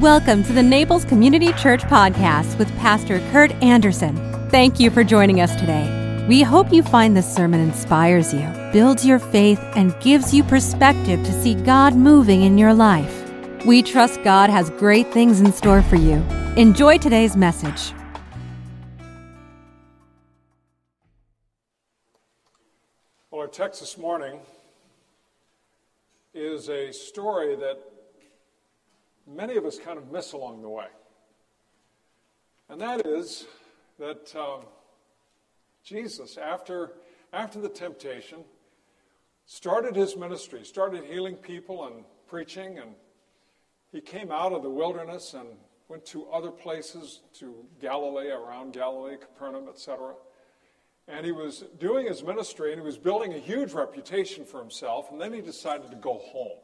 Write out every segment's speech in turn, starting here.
Welcome to the Naples Community Church Podcast with Pastor Kurt Anderson. Thank you for joining us today. We hope you find this sermon inspires you, builds your faith, and gives you perspective to see God moving in your life. We trust God has great things in store for you. Enjoy today's message. Well, our text this morning is a story that many of us kind of miss along the way. And that is that um, Jesus, after, after the temptation, started his ministry, started healing people and preaching, and he came out of the wilderness and went to other places, to Galilee, around Galilee, Capernaum, etc. And he was doing his ministry and he was building a huge reputation for himself, and then he decided to go home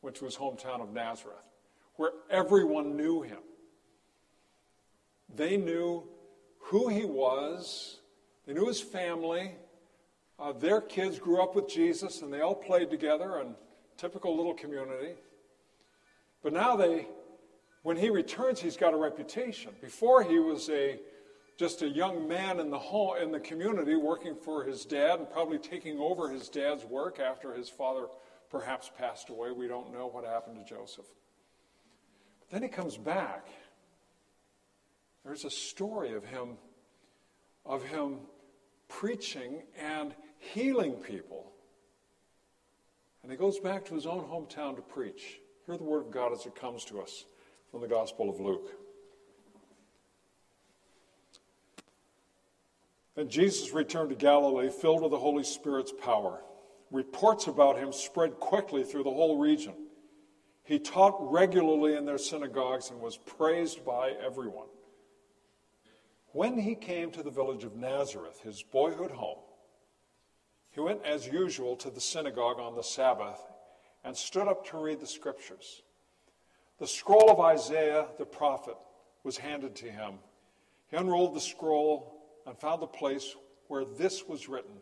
which was hometown of Nazareth, where everyone knew him. They knew who he was, they knew his family. Uh, their kids grew up with Jesus and they all played together in typical little community. But now they, when he returns, he's got a reputation. Before he was a just a young man in the home, in the community working for his dad and probably taking over his dad's work after his father perhaps passed away. We don't know what happened to Joseph. But then he comes back. There's a story of him of him preaching and healing people. And he goes back to his own hometown to preach. Hear the word of God as it comes to us from the Gospel of Luke. And Jesus returned to Galilee, filled with the Holy Spirit's power reports about him spread quickly through the whole region. He taught regularly in their synagogues and was praised by everyone. When he came to the village of Nazareth, his boyhood home, he went as usual to the synagogue on the Sabbath and stood up to read the scriptures. The scroll of Isaiah the prophet was handed to him. He unrolled the scroll and found the place where this was written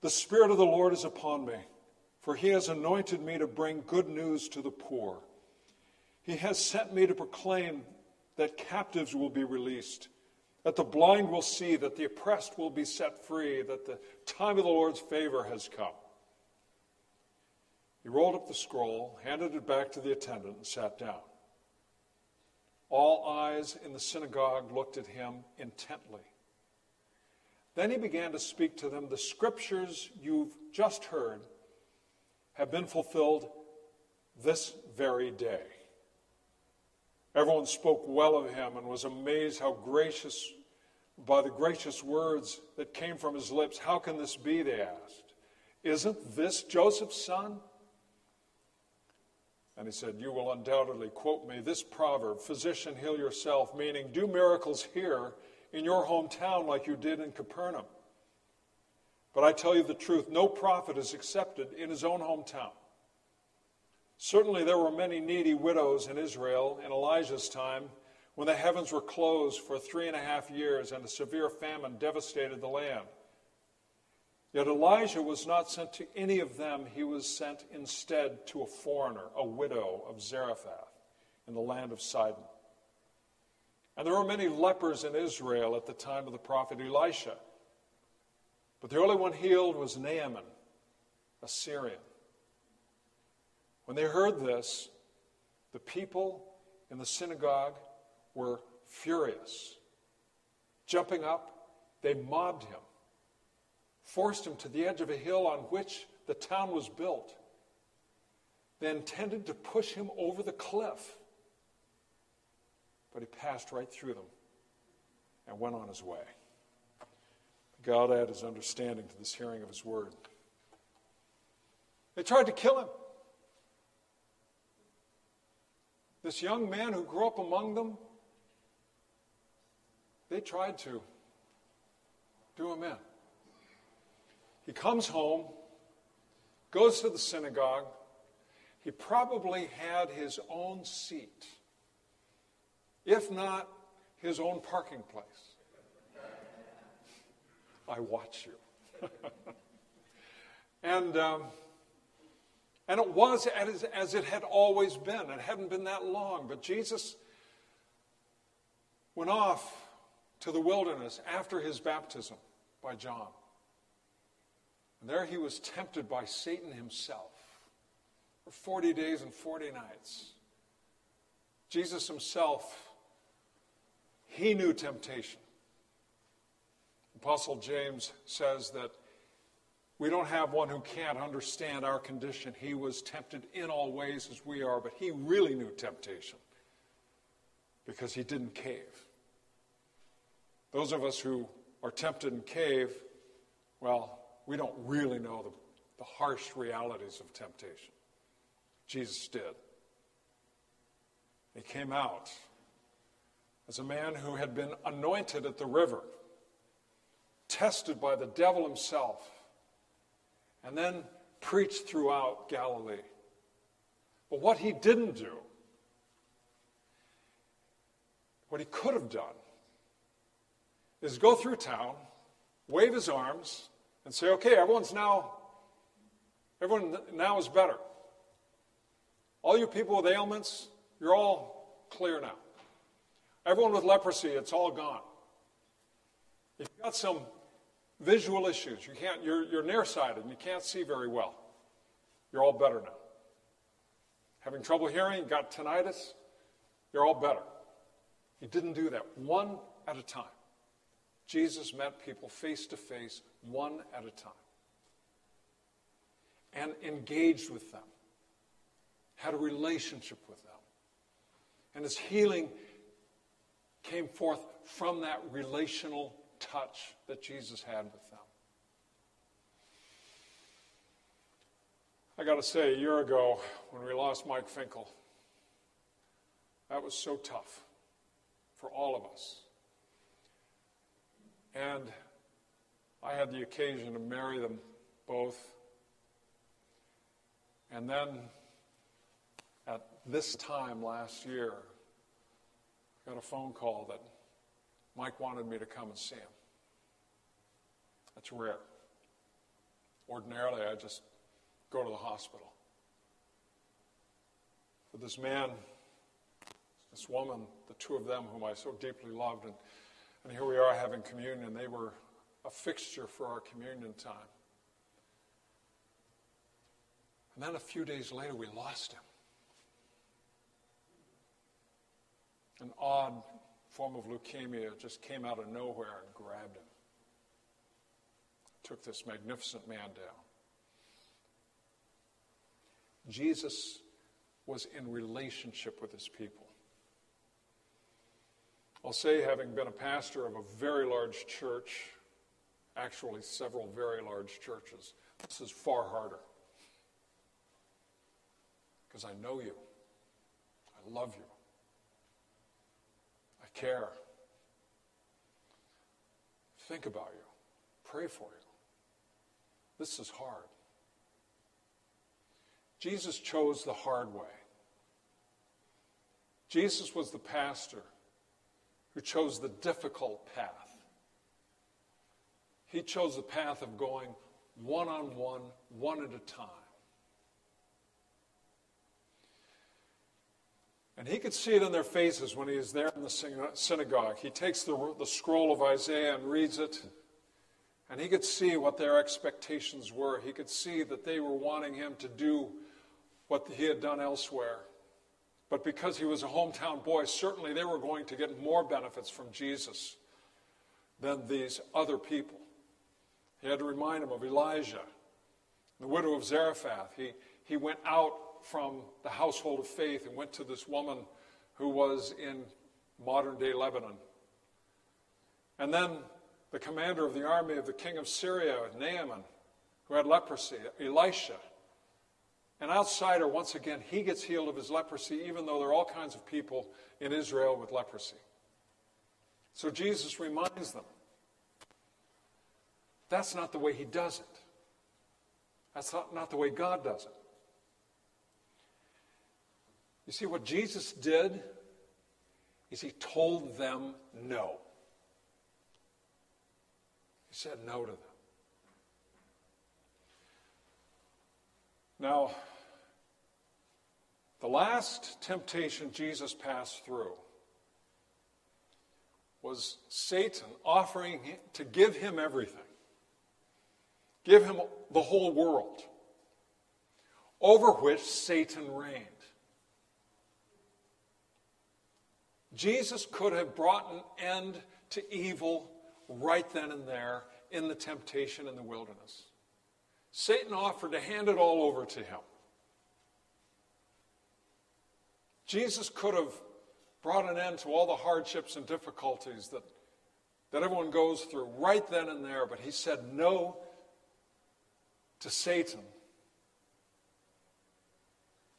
the Spirit of the Lord is upon me, for he has anointed me to bring good news to the poor. He has sent me to proclaim that captives will be released, that the blind will see, that the oppressed will be set free, that the time of the Lord's favor has come. He rolled up the scroll, handed it back to the attendant, and sat down. All eyes in the synagogue looked at him intently. Then he began to speak to them the scriptures you've just heard have been fulfilled this very day. Everyone spoke well of him and was amazed how gracious, by the gracious words that came from his lips. How can this be? They asked. Isn't this Joseph's son? And he said, You will undoubtedly quote me this proverb Physician, heal yourself, meaning do miracles here in your hometown like you did in Capernaum. But I tell you the truth no prophet is accepted in his own hometown. Certainly, there were many needy widows in Israel in Elijah's time when the heavens were closed for three and a half years and a severe famine devastated the land. Yet Elijah was not sent to any of them, he was sent instead to a foreigner, a widow of Zarephath in the land of Sidon. And there were many lepers in Israel at the time of the prophet Elisha. But the only one healed was Naaman, a Syrian. When they heard this, the people in the synagogue were furious. Jumping up, they mobbed him, forced him to the edge of a hill on which the town was built. They intended to push him over the cliff but he passed right through them and went on his way. God add his understanding to this hearing of his word. They tried to kill him. This young man who grew up among them, they tried to do him in. He comes home, goes to the synagogue. He probably had his own seat if not his own parking place. I watch you. and um, And it was as, as it had always been. It hadn't been that long. But Jesus went off to the wilderness after his baptism by John. And there he was tempted by Satan himself for 40 days and 40 nights. Jesus himself, he knew temptation. Apostle James says that we don't have one who can't understand our condition. He was tempted in all ways as we are, but he really knew temptation because he didn't cave. Those of us who are tempted and cave, well, we don't really know the, the harsh realities of temptation. Jesus did. He came out as a man who had been anointed at the river, tested by the devil himself and then preached throughout Galilee. But what he didn't do, what he could have done, is go through town, wave his arms, and say, okay, everyone's now, everyone now is better. All you people with ailments, you're all clear now. Everyone with leprosy, it's all gone. If you've got some visual issues. You can't, you're, you're nearsighted and you can't see very well. You're all better now. Having trouble hearing, got tinnitus, you're all better. He didn't do that. One at a time. Jesus met people face to face, one at a time, and engaged with them, had a relationship with them. And his healing came forth from that relational touch that Jesus had with them. I got to say, a year ago, when we lost Mike Finkel, that was so tough for all of us. And I had the occasion to marry them both. And then at this time last year, got a phone call that Mike wanted me to come and see him. That's rare. Ordinarily, I just go to the hospital. But this man, this woman, the two of them whom I so deeply loved, and, and here we are having communion, they were a fixture for our communion time. And then a few days later, we lost him. An odd form of leukemia just came out of nowhere and grabbed him. Took this magnificent man down. Jesus was in relationship with his people. I'll say, having been a pastor of a very large church, actually several very large churches, this is far harder. Because I know you, I love you care, think about you, pray for you. This is hard. Jesus chose the hard way. Jesus was the pastor who chose the difficult path. He chose the path of going one on one, one at a time. And he could see it in their faces when he was there in the synagogue. He takes the, the scroll of Isaiah and reads it. And he could see what their expectations were. He could see that they were wanting him to do what he had done elsewhere. But because he was a hometown boy, certainly they were going to get more benefits from Jesus than these other people. He had to remind him of Elijah, the widow of Zarephath. He, he went out from the household of faith and went to this woman who was in modern day Lebanon. And then the commander of the army of the king of Syria, Naaman, who had leprosy, Elisha. An outsider, once again, he gets healed of his leprosy, even though there are all kinds of people in Israel with leprosy. So Jesus reminds them that's not the way he does it. That's not, not the way God does it. You see, what Jesus did is he told them no. He said no to them. Now, The last temptation Jesus passed through was Satan offering to give him everything, give him the whole world, over which Satan reigned. Jesus could have brought an end to evil right then and there in the temptation in the wilderness. Satan offered to hand it all over to him. Jesus could have brought an end to all the hardships and difficulties that, that everyone goes through right then and there, but he said no to Satan.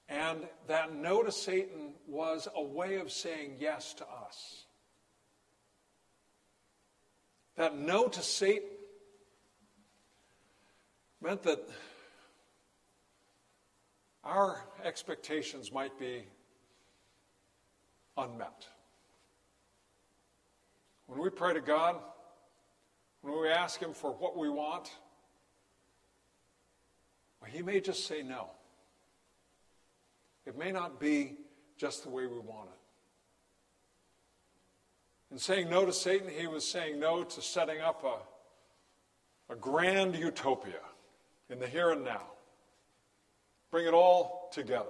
And that no to Satan was a way of saying yes to us. That no to Satan meant that our expectations might be unmet. When we pray to God, when we ask Him for what we want, well, He may just say no. It may not be just the way we want it. In saying no to Satan, he was saying no to setting up a, a grand utopia in the here and now. Bring it all together.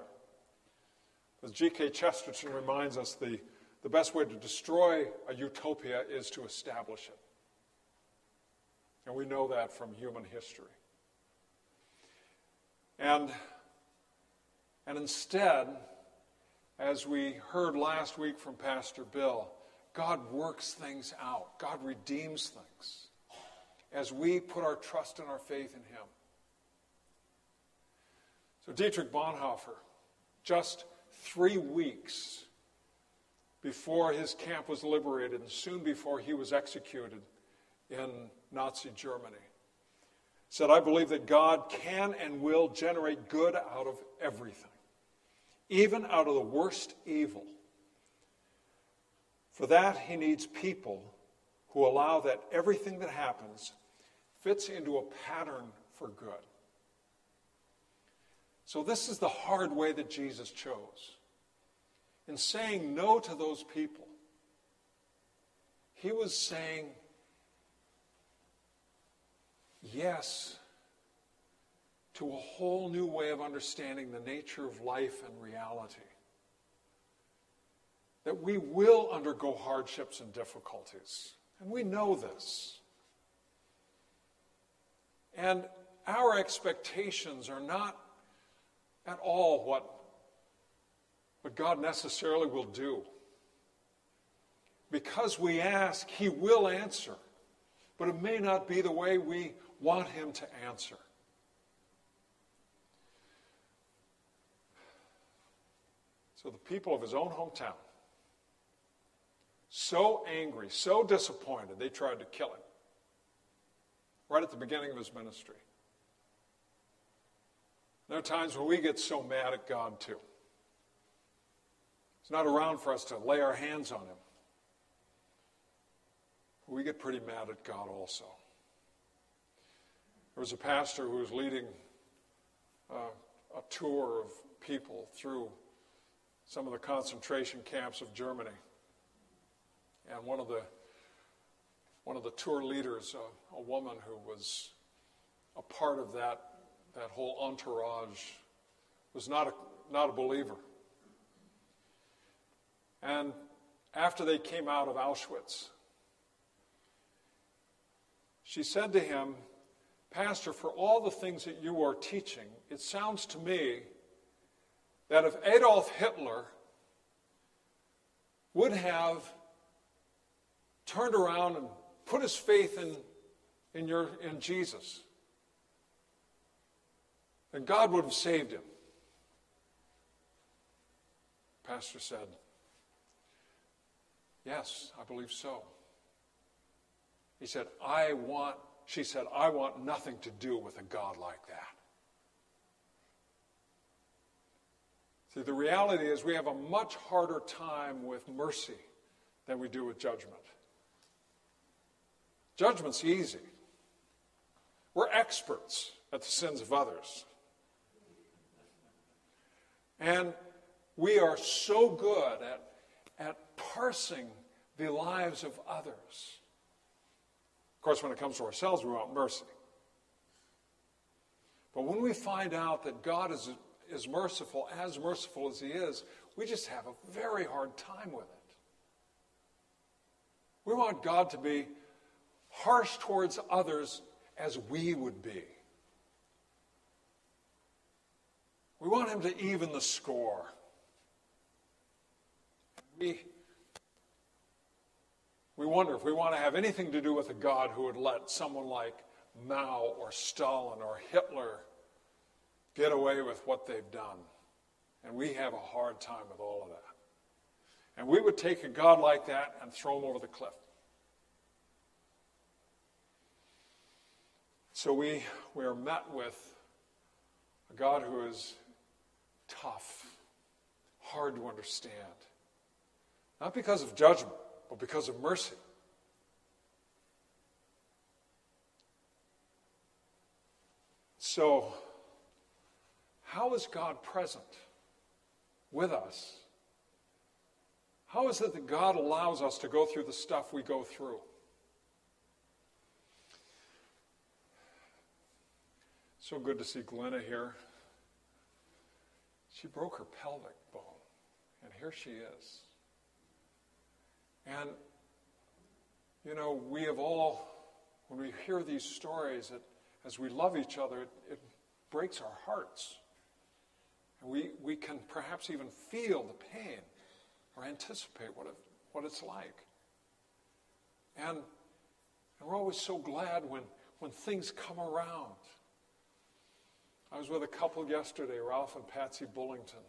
As G.K. Chesterton reminds us, the, the best way to destroy a utopia is to establish it. And we know that from human history. And, and instead, as we heard last week from Pastor Bill, God works things out, God redeems things as we put our trust and our faith in Him. So, Dietrich Bonhoeffer, just three weeks before his camp was liberated and soon before he was executed in Nazi Germany. Said, I believe that God can and will generate good out of everything, even out of the worst evil. For that, he needs people who allow that everything that happens fits into a pattern for good. So, this is the hard way that Jesus chose. In saying no to those people, he was saying yes to a whole new way of understanding the nature of life and reality. That we will undergo hardships and difficulties, and we know this. And our expectations are not at all what, what God necessarily will do. Because we ask, He will answer, but it may not be the way we want Him to answer. So the people of his own hometown, so angry, so disappointed, they tried to kill him right at the beginning of his ministry. There are times when we get so mad at God, too. He's not around for us to lay our hands on him. We get pretty mad at God also. There was a pastor who was leading uh, a tour of people through some of the concentration camps of Germany. And one of the one of the tour leaders, a, a woman who was a part of that that whole entourage was not a, not a believer. And after they came out of Auschwitz, she said to him, Pastor, for all the things that you are teaching, it sounds to me that if Adolf Hitler would have turned around and put his faith in, in, your, in Jesus, then God would have saved him. Pastor said, Yes, I believe so. He said, I want, she said, I want nothing to do with a God like that. See, the reality is we have a much harder time with mercy than we do with judgment. Judgment's easy. We're experts at the sins of others. And we are so good at, at parsing the lives of others. Of course, when it comes to ourselves, we want mercy. But when we find out that God is, is merciful, as merciful as He is, we just have a very hard time with it. We want God to be harsh towards others as we would be. We want Him to even the score. We, we wonder if we want to have anything to do with a God who would let someone like Mao or Stalin or Hitler get away with what they've done. And we have a hard time with all of that. And we would take a God like that and throw him over the cliff. So we, we are met with a God who is tough, hard to understand. Not because of judgment, but because of mercy. So, how is God present with us? How is it that God allows us to go through the stuff we go through? So good to see Glenna here. She broke her pelvic bone, and here she is. And, you know, we have all, when we hear these stories, it, as we love each other, it, it breaks our hearts. We, we can perhaps even feel the pain or anticipate what, it, what it's like. And, and we're always so glad when, when things come around. I was with a couple yesterday, Ralph and Patsy Bullington.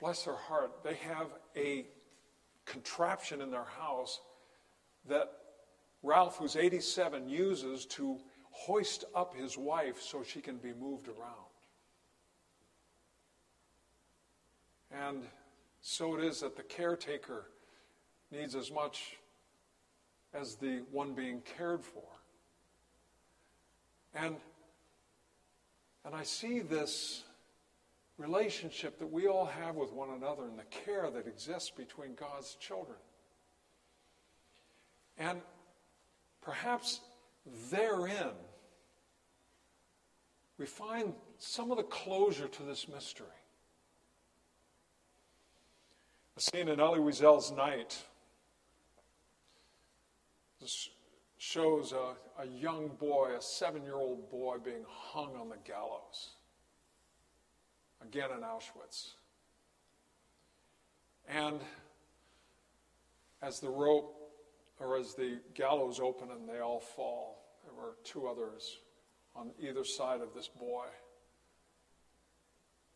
Bless their heart, they have a contraption in their house that Ralph, who's 87, uses to hoist up his wife so she can be moved around. And so it is that the caretaker needs as much as the one being cared for. And, and I see this relationship that we all have with one another and the care that exists between God's children. And perhaps therein, we find some of the closure to this mystery. A scene in Elie Wiesel's Night this shows a, a young boy, a seven year old boy, being hung on the gallows. Again in Auschwitz. And as the rope, or as the gallows open and they all fall, there were two others on either side of this boy.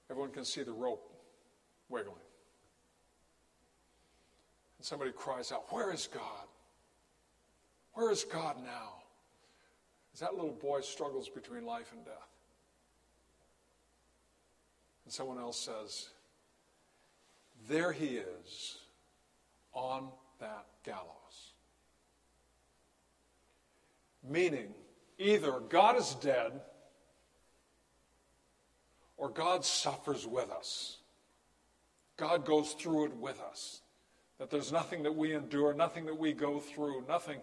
Everyone can see the rope wiggling. And somebody cries out, Where is God? Where is God now? As that little boy struggles between life and death. And someone else says, There he is on that gallows. Meaning, either God is dead or God suffers with us. God goes through it with us. That there's nothing that we endure, nothing that we go through, nothing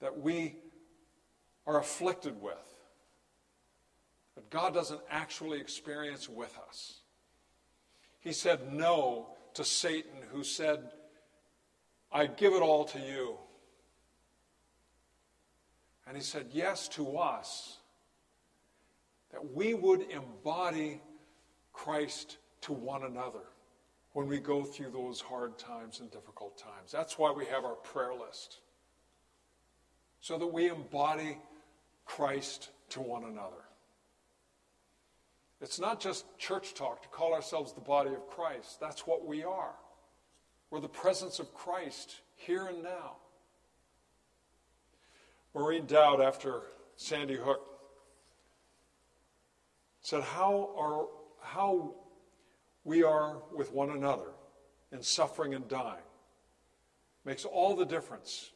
that we are afflicted with that God doesn't actually experience with us. He said no to Satan, who said, I give it all to you. And he said yes to us, that we would embody Christ to one another when we go through those hard times and difficult times. That's why we have our prayer list, so that we embody Christ to one another. It's not just church talk to call ourselves the body of Christ. That's what we are. We're the presence of Christ here and now. Maureen Dowd, after Sandy Hook, said how, are, how we are with one another in suffering and dying makes all the difference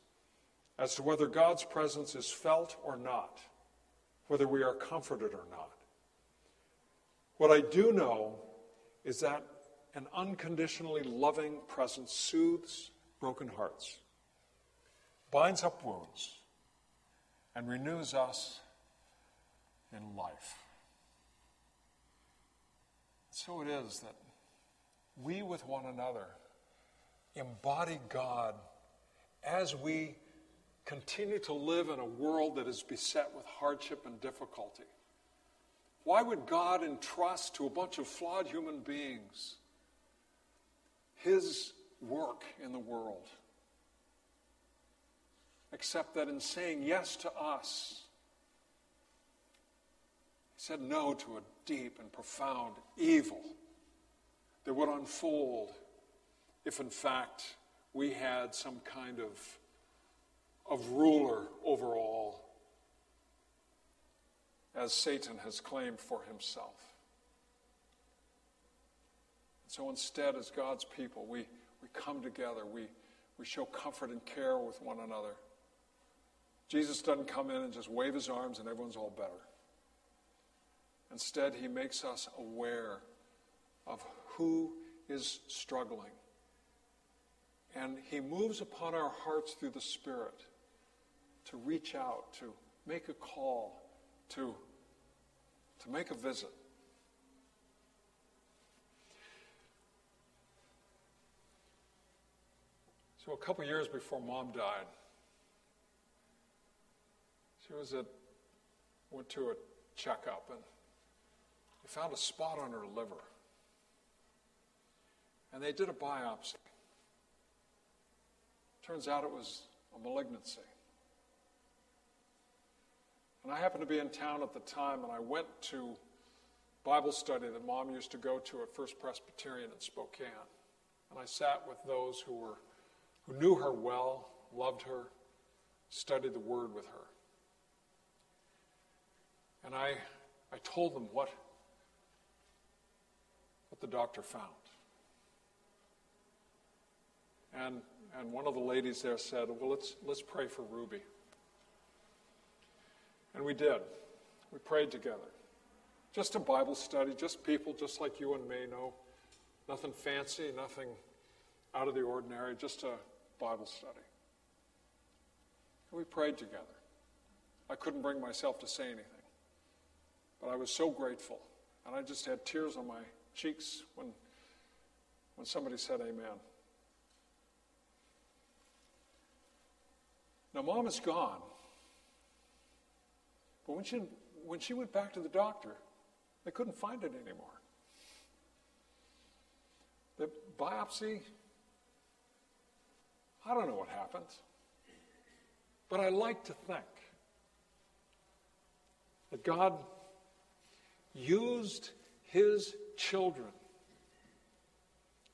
as to whether God's presence is felt or not, whether we are comforted or not. What I do know is that an unconditionally loving presence soothes broken hearts, binds up wounds, and renews us in life. So it is that we with one another embody God as we continue to live in a world that is beset with hardship and difficulty. Why would God entrust to a bunch of flawed human beings his work in the world? Except that in saying yes to us, said no to a deep and profound evil that would unfold if, in fact, we had some kind of, of ruler over all, as Satan has claimed for himself. So instead, as God's people, we, we come together, we, we show comfort and care with one another. Jesus doesn't come in and just wave his arms and everyone's all better. Instead, he makes us aware of who is struggling. And he moves upon our hearts through the Spirit to reach out, to make a call, to, to make a visit. So, a couple years before mom died, she was at, went to a checkup and they found a spot on her liver. And they did a biopsy. Turns out it was a malignancy. And I happened to be in town at the time, and I went to Bible study that mom used to go to at First Presbyterian in Spokane. And I sat with those who were who knew her well, loved her, studied the word with her. And I I told them what what the doctor found. And, and one of the ladies there said, Well, let's, let's pray for Ruby. And we did. We prayed together. Just a Bible study, just people just like you and me, no, nothing fancy, nothing out of the ordinary, just a Bible study. And we prayed together. I couldn't bring myself to say anything, but I was so grateful. And I just had tears on my cheeks when, when somebody said amen. Now, mom is gone. But when she, when she went back to the doctor, they couldn't find it anymore. The biopsy, I don't know what happened. But I like to think that God used his children,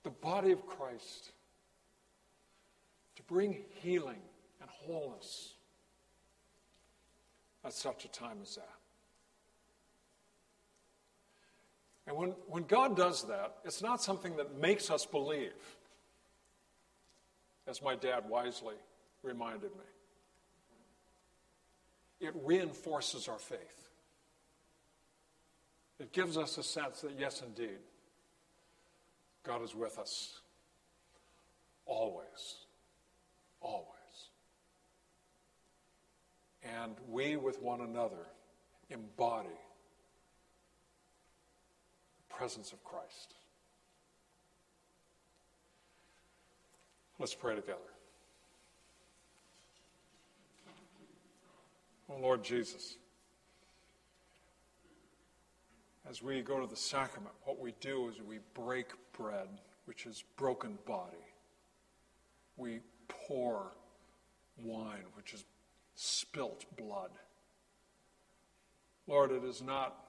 the body of Christ, to bring healing and wholeness at such a time as that. And when, when God does that, it's not something that makes us believe, as my dad wisely reminded me. It reinforces our faith. It gives us a sense that, yes, indeed, God is with us always. Always. And we, with one another, embody the presence of Christ. Let's pray together. Oh, Lord Jesus as we go to the sacrament, what we do is we break bread, which is broken body. We pour wine, which is spilt blood. Lord, it is not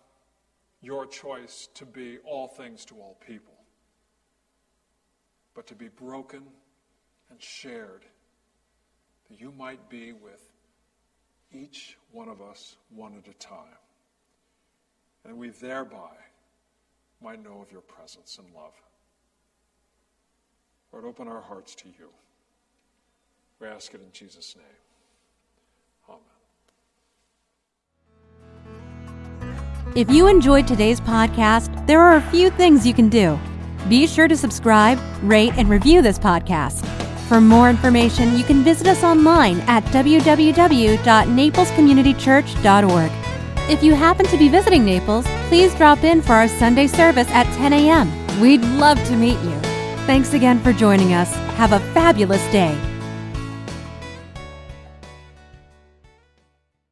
your choice to be all things to all people, but to be broken and shared, that you might be with each one of us one at a time and we thereby might know of your presence and love. Lord, open our hearts to you. We ask it in Jesus' name. Amen. If you enjoyed today's podcast, there are a few things you can do. Be sure to subscribe, rate, and review this podcast. For more information, you can visit us online at www.naplescommunitychurch.org. If you happen to be visiting Naples, please drop in for our Sunday service at 10 a.m. We'd love to meet you. Thanks again for joining us. Have a fabulous day.